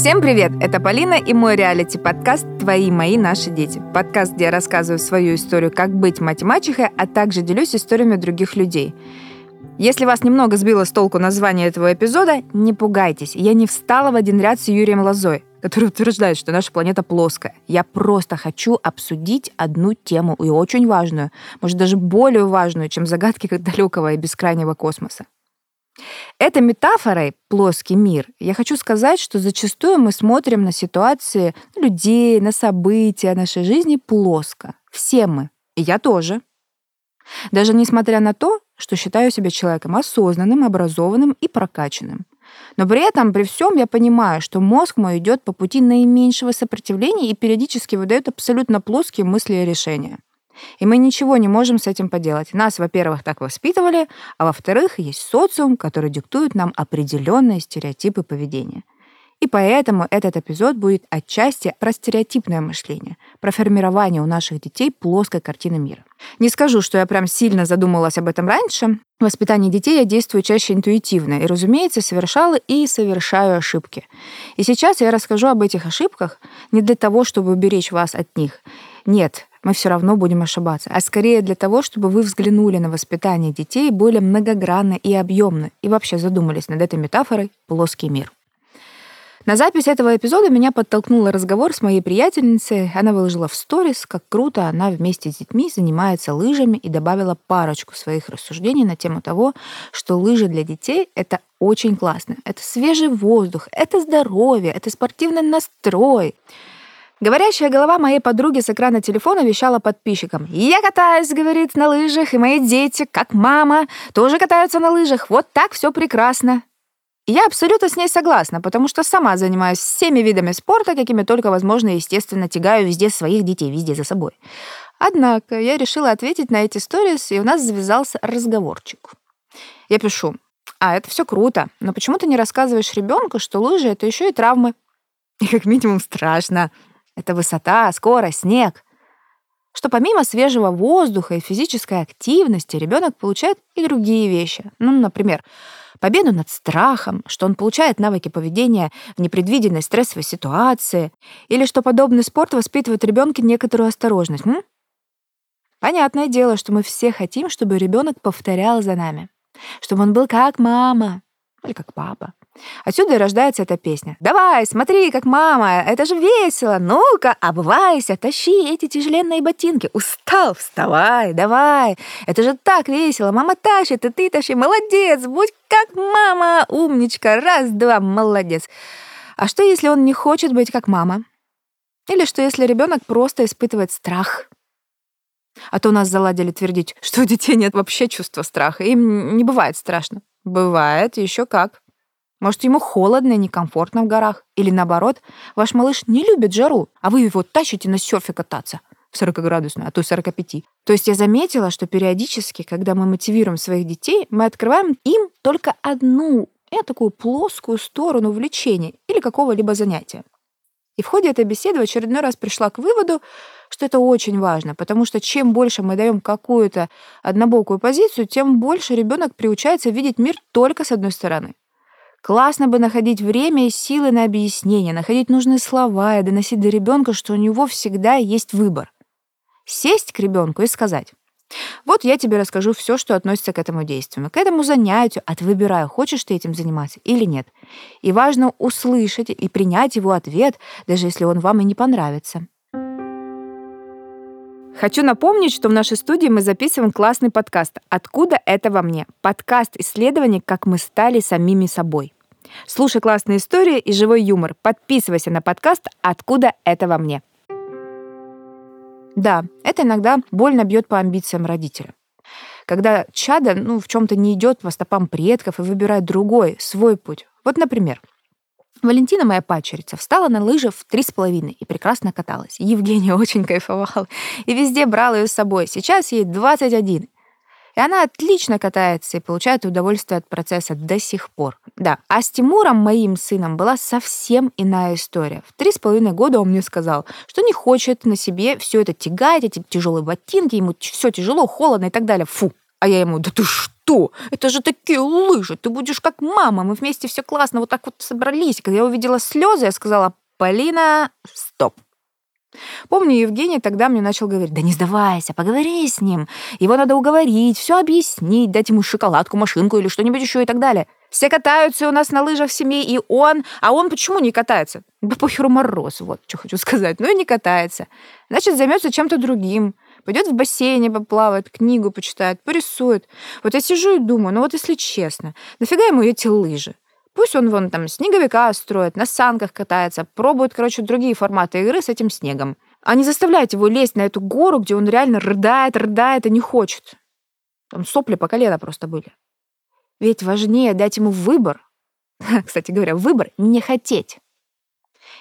Всем привет! Это Полина и мой реалити-подкаст «Твои, мои, наши дети». Подкаст, где я рассказываю свою историю, как быть мать-мачехой, а также делюсь историями других людей. Если вас немного сбило с толку название этого эпизода, не пугайтесь. Я не встала в один ряд с Юрием Лозой, который утверждает, что наша планета плоская. Я просто хочу обсудить одну тему, и очень важную, может, даже более важную, чем загадки далекого и бескрайнего космоса. Этой метафорой «плоский мир» я хочу сказать, что зачастую мы смотрим на ситуации людей, на события нашей жизни плоско. Все мы. И я тоже. Даже несмотря на то, что считаю себя человеком осознанным, образованным и прокачанным. Но при этом, при всем, я понимаю, что мозг мой идет по пути наименьшего сопротивления и периодически выдает абсолютно плоские мысли и решения. И мы ничего не можем с этим поделать. Нас, во-первых, так воспитывали, а во-вторых, есть социум, который диктует нам определенные стереотипы поведения. И поэтому этот эпизод будет отчасти про стереотипное мышление, про формирование у наших детей плоской картины мира. Не скажу, что я прям сильно задумалась об этом раньше. В воспитании детей я действую чаще интуитивно и, разумеется, совершала и совершаю ошибки. И сейчас я расскажу об этих ошибках не для того, чтобы уберечь вас от них. Нет, мы все равно будем ошибаться, а скорее для того, чтобы вы взглянули на воспитание детей более многогранно и объемно и вообще задумались над этой метафорой «плоский мир». На запись этого эпизода меня подтолкнул разговор с моей приятельницей. Она выложила в сторис, как круто она вместе с детьми занимается лыжами и добавила парочку своих рассуждений на тему того, что лыжи для детей — это очень классно. Это свежий воздух, это здоровье, это спортивный настрой. Говорящая голова моей подруги с экрана телефона вещала подписчикам. «Я катаюсь, — говорит, — на лыжах, и мои дети, как мама, тоже катаются на лыжах. Вот так все прекрасно». И я абсолютно с ней согласна, потому что сама занимаюсь всеми видами спорта, какими только возможно, естественно, тягаю везде своих детей, везде за собой. Однако я решила ответить на эти сторис, и у нас завязался разговорчик. Я пишу, а, это все круто, но почему ты не рассказываешь ребенку, что лыжи — это еще и травмы? И как минимум страшно. Это высота, скорость, снег. Что помимо свежего воздуха и физической активности ребенок получает и другие вещи. Ну, например, победу над страхом, что он получает навыки поведения в непредвиденной стрессовой ситуации, или что подобный спорт воспитывает ребенке некоторую осторожность. М? Понятное дело, что мы все хотим, чтобы ребенок повторял за нами, чтобы он был как мама или как папа. Отсюда и рождается эта песня. «Давай, смотри, как мама, это же весело! Ну-ка, обувайся, тащи эти тяжеленные ботинки! Устал? Вставай, давай! Это же так весело! Мама тащит, и ты тащи! Молодец! Будь как мама! Умничка! Раз-два, молодец!» А что, если он не хочет быть как мама? Или что, если ребенок просто испытывает страх? А то у нас заладили твердить, что у детей нет вообще чувства страха. Им не бывает страшно. Бывает, еще как. Может, ему холодно и некомфортно в горах? Или наоборот, ваш малыш не любит жару, а вы его тащите на серфе кататься? 40-градусную, а то 45. То есть я заметила, что периодически, когда мы мотивируем своих детей, мы открываем им только одну, и э, такую плоскую сторону влечения или какого-либо занятия. И в ходе этой беседы в очередной раз пришла к выводу, что это очень важно, потому что чем больше мы даем какую-то однобокую позицию, тем больше ребенок приучается видеть мир только с одной стороны. Классно бы находить время и силы на объяснение, находить нужные слова и доносить до ребенка, что у него всегда есть выбор. Сесть к ребенку и сказать, вот я тебе расскажу все, что относится к этому действию, к этому занятию, ты выбирай, хочешь ты этим заниматься или нет. И важно услышать и принять его ответ, даже если он вам и не понравится. Хочу напомнить, что в нашей студии мы записываем классный подкаст «Откуда это во мне?» Подкаст исследований, как мы стали самими собой. Слушай классные истории и живой юмор. Подписывайся на подкаст «Откуда это во мне?» Да, это иногда больно бьет по амбициям родителя. Когда чада ну, в чем-то не идет по стопам предков и выбирает другой, свой путь. Вот, например, Валентина, моя пачерица, встала на лыжи в три с половиной и прекрасно каталась. Евгения очень кайфовала и везде брала ее с собой. Сейчас ей 21. И она отлично катается и получает удовольствие от процесса до сих пор. Да, а с Тимуром, моим сыном, была совсем иная история. В три с половиной года он мне сказал, что не хочет на себе все это тягать, эти тяжелые ботинки, ему все тяжело, холодно и так далее. Фу. А я ему, да ты что? Это же такие лыжи, ты будешь как мама, мы вместе все классно вот так вот собрались. Когда я увидела слезы, я сказала, Полина, стоп. Помню, Евгений тогда мне начал говорить, да не сдавайся, поговори с ним. Его надо уговорить, все объяснить, дать ему шоколадку, машинку или что-нибудь еще и так далее. Все катаются у нас на лыжах в семье, и он... А он почему не катается? Да похеру мороз, вот что хочу сказать. Ну и не катается. Значит, займется чем-то другим. Пойдет в бассейне поплавает, книгу почитает, порисует. Вот я сижу и думаю, ну вот если честно, нафига ему эти лыжи? Пусть он вон там снеговика строит, на санках катается, пробует, короче, другие форматы игры с этим снегом. А не заставляйте его лезть на эту гору, где он реально рыдает, рыдает и не хочет. Там сопли по колено просто были. Ведь важнее дать ему выбор. Кстати говоря, выбор не хотеть.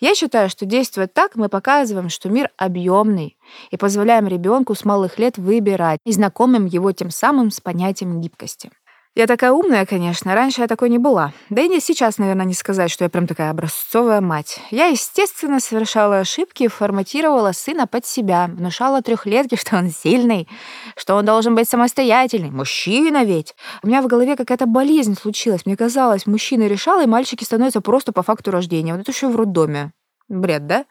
Я считаю, что действуя так, мы показываем, что мир объемный и позволяем ребенку с малых лет выбирать и знакомим его тем самым с понятием гибкости. Я такая умная, конечно, раньше я такой не была. Да и не сейчас, наверное, не сказать, что я прям такая образцовая мать. Я, естественно, совершала ошибки форматировала сына под себя, внушала трехлетке, что он сильный, что он должен быть самостоятельный, мужчина ведь. У меня в голове какая-то болезнь случилась. Мне казалось, мужчина решал, и мальчики становятся просто по факту рождения. Вот это еще в роддоме. Бред, да?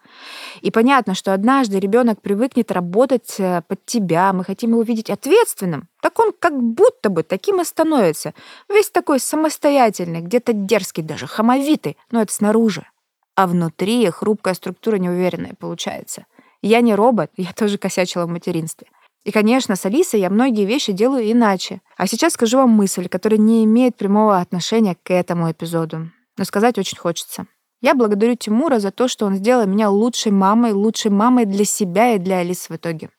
И понятно, что однажды ребенок привыкнет работать э, под тебя, мы хотим его видеть ответственным. Так он как будто бы таким и становится. Весь такой самостоятельный, где-то дерзкий даже, хамовитый, но это снаружи. А внутри хрупкая структура неуверенная получается. Я не робот, я тоже косячила в материнстве. И, конечно, с Алисой я многие вещи делаю иначе. А сейчас скажу вам мысль, которая не имеет прямого отношения к этому эпизоду. Но сказать очень хочется. Я благодарю Тимура за то, что он сделал меня лучшей мамой, лучшей мамой для себя и для Алисы в итоге.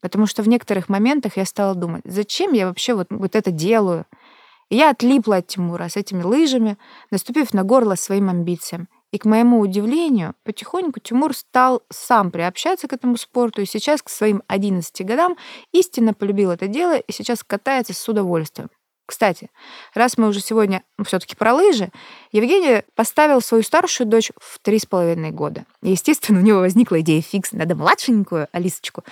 Потому что в некоторых моментах я стала думать, зачем я вообще вот, вот это делаю? И я отлипла от Тимура с этими лыжами, наступив на горло своим амбициям. И, к моему удивлению, потихоньку Тимур стал сам приобщаться к этому спорту, и сейчас к своим 11 годам истинно полюбил это дело и сейчас катается с удовольствием. Кстати, раз мы уже сегодня ну, все-таки про лыжи, Евгений поставил свою старшую дочь в три с половиной года. Естественно, у него возникла идея фикс, надо младшенькую Алисочку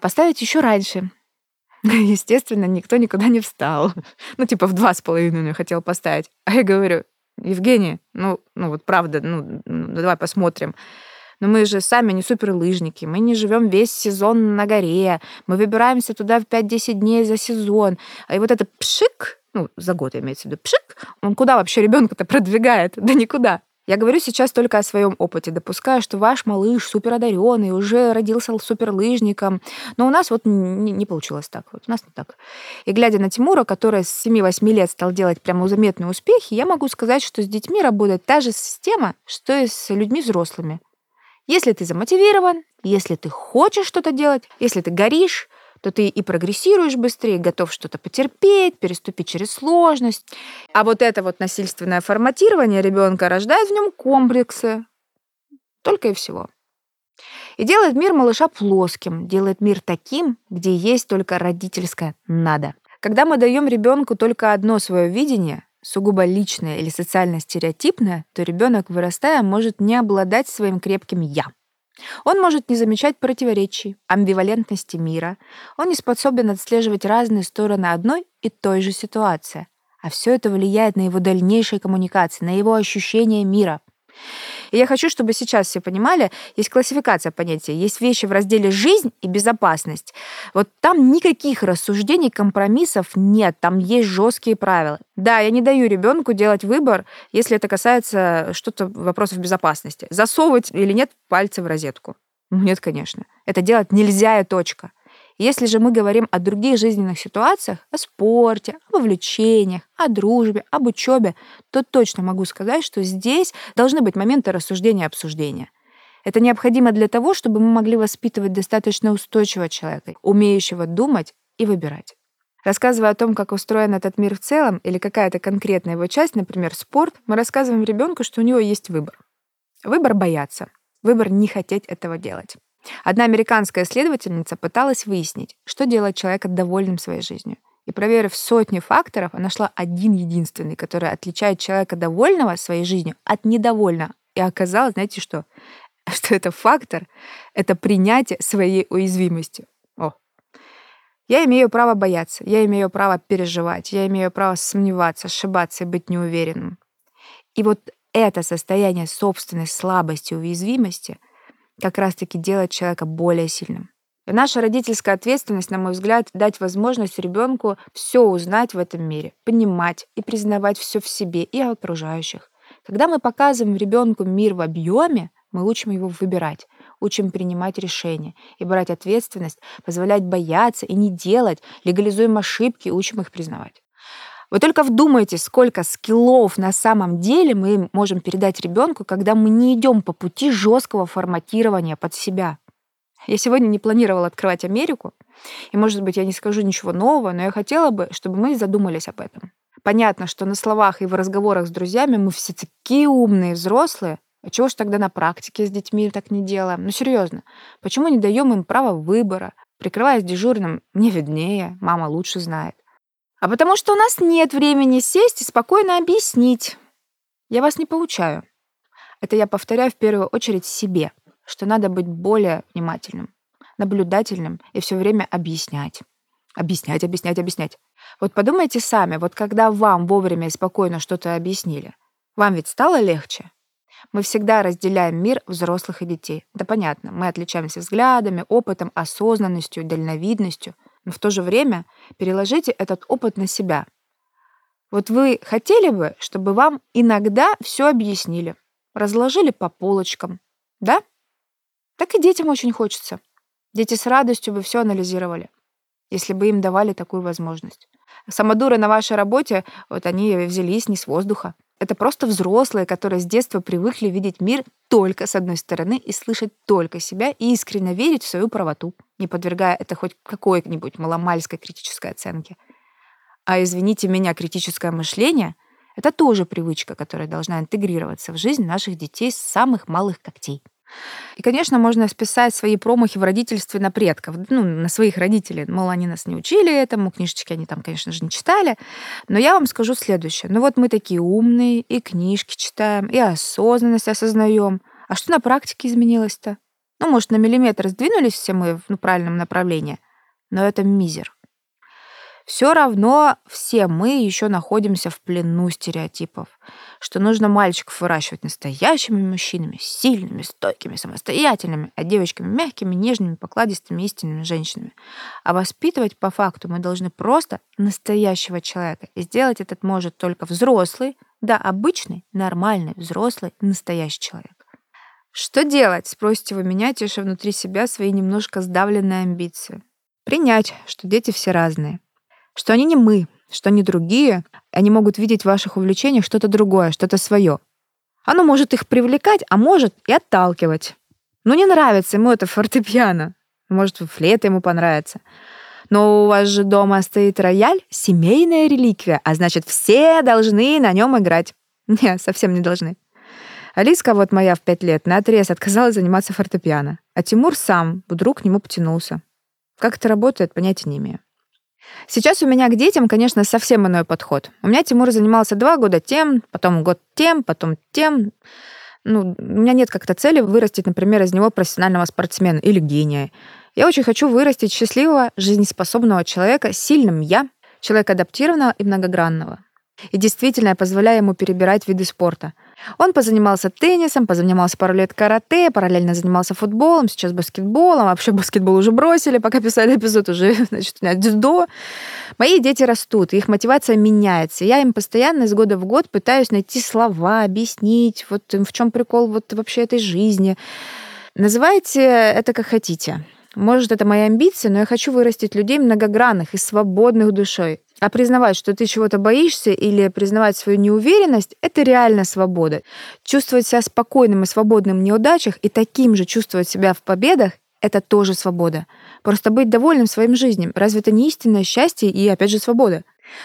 поставить еще раньше. Естественно, никто никуда не встал. Ну, типа в два с половиной хотел поставить. А я говорю, Евгений, ну, ну вот правда, ну давай посмотрим. Но мы же сами не суперлыжники, мы не живем весь сезон на горе, мы выбираемся туда в 5-10 дней за сезон. А и вот это пшик, ну, за год имеется в виду, пшик, он куда вообще ребенка-то продвигает? Да никуда. Я говорю сейчас только о своем опыте, допускаю, что ваш малыш суперодаренный, уже родился суперлыжником, но у нас вот не, не получилось так, вот у нас не так. И глядя на Тимура, который с 7-8 лет стал делать прямо заметные успехи, я могу сказать, что с детьми работает та же система, что и с людьми взрослыми. Если ты замотивирован, если ты хочешь что-то делать, если ты горишь, то ты и прогрессируешь быстрее, готов что-то потерпеть, переступить через сложность. А вот это вот насильственное форматирование ребенка рождает в нем комплексы. Только и всего. И делает мир малыша плоским, делает мир таким, где есть только родительское «надо». Когда мы даем ребенку только одно свое видение, сугубо личное или социально стереотипное, то ребенок, вырастая, может не обладать своим крепким «я». Он может не замечать противоречий, амбивалентности мира. Он не способен отслеживать разные стороны одной и той же ситуации. А все это влияет на его дальнейшие коммуникации, на его ощущение мира. И я хочу, чтобы сейчас все понимали, есть классификация понятия, есть вещи в разделе «жизнь» и «безопасность». Вот там никаких рассуждений, компромиссов нет, там есть жесткие правила. Да, я не даю ребенку делать выбор, если это касается что-то вопросов безопасности. Засовывать или нет пальцы в розетку. Нет, конечно. Это делать нельзя и точка. Если же мы говорим о других жизненных ситуациях, о спорте, о увлечениях, о дружбе, об учебе, то точно могу сказать, что здесь должны быть моменты рассуждения и обсуждения. Это необходимо для того, чтобы мы могли воспитывать достаточно устойчивого человека, умеющего думать и выбирать. Рассказывая о том, как устроен этот мир в целом или какая-то конкретная его часть, например, спорт, мы рассказываем ребенку, что у него есть выбор. Выбор бояться, выбор не хотеть этого делать. Одна американская исследовательница пыталась выяснить, что делает человека довольным своей жизнью. И проверив сотни факторов, она нашла один единственный, который отличает человека довольного своей жизнью от недовольного. И оказалось, знаете что? Что это фактор — это принятие своей уязвимости. О. Я имею право бояться, я имею право переживать, я имею право сомневаться, ошибаться и быть неуверенным. И вот это состояние собственной слабости, уязвимости как раз-таки делает человека более сильным. И наша родительская ответственность, на мой взгляд, дать возможность ребенку все узнать в этом мире, понимать и признавать все в себе и окружающих. Когда мы показываем ребенку мир в объеме, мы учим его выбирать, учим принимать решения и брать ответственность, позволять бояться и не делать, легализуем ошибки, учим их признавать. Вы только вдумайтесь, сколько скиллов на самом деле мы можем передать ребенку, когда мы не идем по пути жесткого форматирования под себя. Я сегодня не планировала открывать Америку, и, может быть, я не скажу ничего нового, но я хотела бы, чтобы мы задумались об этом. Понятно, что на словах и в разговорах с друзьями мы все такие умные взрослые, а чего ж тогда на практике с детьми так не делаем? Ну, серьезно, почему не даем им право выбора, прикрываясь дежурным «мне виднее, мама лучше знает»? А потому что у нас нет времени сесть и спокойно объяснить. Я вас не получаю. Это я повторяю в первую очередь себе, что надо быть более внимательным, наблюдательным и все время объяснять. Объяснять, объяснять, объяснять. Вот подумайте сами, вот когда вам вовремя и спокойно что-то объяснили, вам ведь стало легче? Мы всегда разделяем мир взрослых и детей. Да понятно, мы отличаемся взглядами, опытом, осознанностью, дальновидностью. Но в то же время переложите этот опыт на себя. Вот вы хотели бы, чтобы вам иногда все объяснили, разложили по полочкам, да? Так и детям очень хочется. Дети с радостью бы все анализировали, если бы им давали такую возможность. Самодуры на вашей работе, вот они взялись не с воздуха. Это просто взрослые, которые с детства привыкли видеть мир только с одной стороны и слышать только себя и искренне верить в свою правоту, не подвергая это хоть какой-нибудь маломальской критической оценке. А извините меня, критическое мышление — это тоже привычка, которая должна интегрироваться в жизнь наших детей с самых малых когтей. И, конечно, можно списать свои промахи в родительстве на предков, ну, на своих родителей. Мол, они нас не учили этому, книжечки они там, конечно же, не читали. Но я вам скажу следующее. Ну вот мы такие умные, и книжки читаем, и осознанность осознаем. А что на практике изменилось-то? Ну, может, на миллиметр сдвинулись все мы в ну, правильном направлении, но это мизер. Все равно все мы еще находимся в плену стереотипов, что нужно мальчиков выращивать настоящими мужчинами, сильными, стойкими, самостоятельными, а девочками мягкими, нежными, покладистыми, истинными женщинами. А воспитывать по факту мы должны просто настоящего человека. И сделать этот может только взрослый, да, обычный, нормальный, взрослый, настоящий человек. Что делать, спросите вы меня, теша внутри себя свои немножко сдавленные амбиции. Принять, что дети все разные что они не мы, что они другие, они могут видеть в ваших увлечениях что-то другое, что-то свое. Оно может их привлекать, а может и отталкивать. Ну, не нравится ему это фортепиано. Может, флейта ему понравится. Но у вас же дома стоит рояль, семейная реликвия, а значит, все должны на нем играть. Не, совсем не должны. Алиска, вот моя в пять лет, на отрез отказалась заниматься фортепиано. А Тимур сам вдруг к нему потянулся. Как это работает, понятия не имею. Сейчас у меня к детям, конечно, совсем иной подход. У меня Тимур занимался два года тем, потом год тем, потом тем. Ну, у меня нет как-то цели вырастить, например, из него профессионального спортсмена или гения. Я очень хочу вырастить счастливого, жизнеспособного человека, сильным я, человека адаптированного и многогранного. И действительно, я позволяю ему перебирать виды спорта — он позанимался теннисом, позанимался пару лет карате, параллельно занимался футболом, сейчас баскетболом. Вообще баскетбол уже бросили, пока писали эпизод, уже, значит, у меня дзюдо. Мои дети растут, их мотивация меняется. Я им постоянно из года в год пытаюсь найти слова, объяснить, вот в чем прикол вот вообще этой жизни. Называйте это как хотите. Может, это моя амбиция, но я хочу вырастить людей многогранных и свободных душой. А признавать, что ты чего-то боишься или признавать свою неуверенность, это реально свобода. Чувствовать себя спокойным и свободным в неудачах и таким же чувствовать себя в победах — это тоже свобода. Просто быть довольным своим жизнью. Разве это не истинное счастье и, опять же, свобода?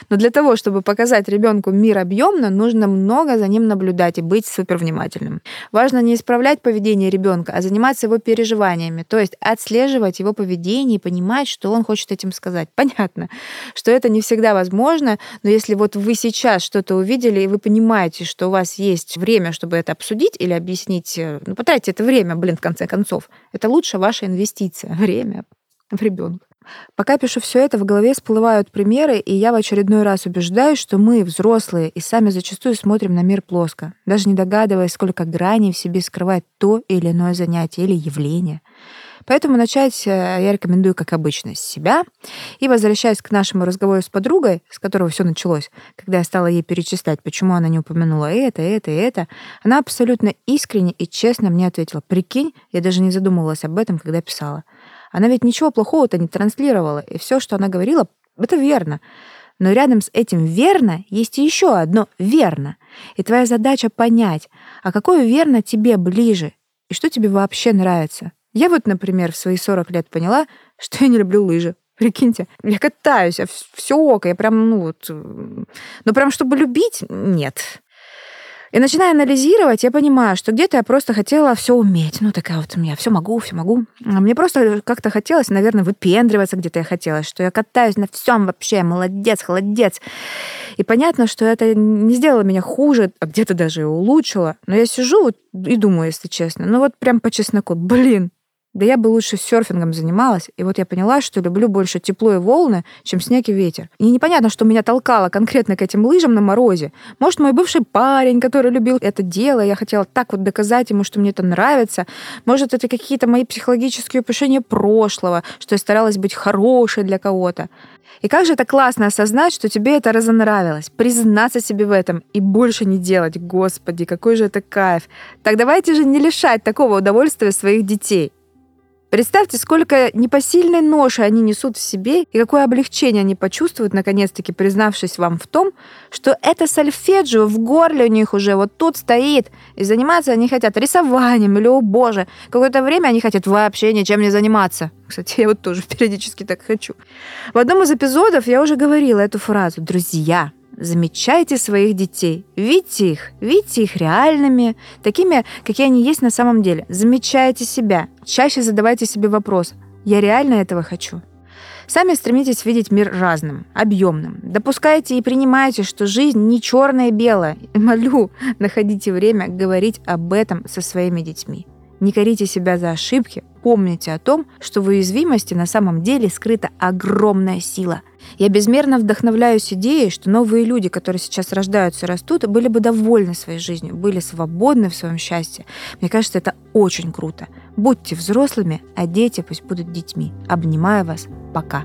Но для того, чтобы показать ребенку мир объемно, нужно много за ним наблюдать и быть супер внимательным. Важно не исправлять поведение ребенка, а заниматься его переживаниями, то есть отслеживать его поведение и понимать, что он хочет этим сказать. Понятно, что это не всегда возможно, но если вот вы сейчас что-то увидели, и вы понимаете, что у вас есть время, чтобы это обсудить или объяснить, э, ну, потратьте это время, блин, в конце концов. Это лучше ваша инвестиция, время в ребенка. Пока пишу все это, в голове всплывают примеры, и я в очередной раз убеждаюсь, что мы, взрослые, и сами зачастую смотрим на мир плоско, даже не догадываясь, сколько граней в себе скрывает то или иное занятие или явление. Поэтому начать э, я рекомендую, как обычно, с себя. И возвращаясь к нашему разговору с подругой, с которого все началось, когда я стала ей перечислять, почему она не упомянула это, это и это, она абсолютно искренне и честно мне ответила, прикинь, я даже не задумывалась об этом, когда писала. Она ведь ничего плохого-то не транслировала, и все, что она говорила, это верно. Но рядом с этим верно есть еще одно верно. И твоя задача понять, а какое верно тебе ближе, и что тебе вообще нравится. Я вот, например, в свои 40 лет поняла, что я не люблю лыжи. Прикиньте, я катаюсь, а все ок, я прям, ну вот... Ну прям, чтобы любить, нет. И начиная анализировать, я понимаю, что где-то я просто хотела все уметь. Ну, такая вот у меня все могу, все могу. А мне просто как-то хотелось, наверное, выпендриваться где-то я хотела, что я катаюсь на всем вообще, молодец, холодец. И понятно, что это не сделало меня хуже, а где-то даже улучшило. Но я сижу вот и думаю, если честно, ну вот прям по чесноку, блин, да я бы лучше серфингом занималась, и вот я поняла, что люблю больше тепло и волны, чем снег и ветер. И непонятно, что меня толкало конкретно к этим лыжам на морозе. Может, мой бывший парень, который любил это дело, я хотела так вот доказать ему, что мне это нравится. Может, это какие-то мои психологические упущения прошлого, что я старалась быть хорошей для кого-то. И как же это классно осознать, что тебе это разонравилось, признаться себе в этом и больше не делать. Господи, какой же это кайф. Так давайте же не лишать такого удовольствия своих детей. Представьте, сколько непосильной ноши они несут в себе и какое облегчение они почувствуют, наконец-таки признавшись вам в том, что это сольфеджио в горле у них уже вот тут стоит, и заниматься они хотят рисованием или, о боже, какое-то время они хотят вообще ничем не заниматься. Кстати, я вот тоже периодически так хочу. В одном из эпизодов я уже говорила эту фразу «Друзья, Замечайте своих детей. Видите их. Видите их реальными, такими, какие они есть на самом деле. Замечайте себя. Чаще задавайте себе вопрос. Я реально этого хочу? Сами стремитесь видеть мир разным, объемным. Допускайте и принимайте, что жизнь не черная и белая. Молю, находите время говорить об этом со своими детьми. Не корите себя за ошибки, помните о том, что в уязвимости на самом деле скрыта огромная сила. Я безмерно вдохновляюсь идеей, что новые люди, которые сейчас рождаются и растут, были бы довольны своей жизнью, были свободны в своем счастье. Мне кажется, это очень круто. Будьте взрослыми, а дети пусть будут детьми. Обнимаю вас. Пока.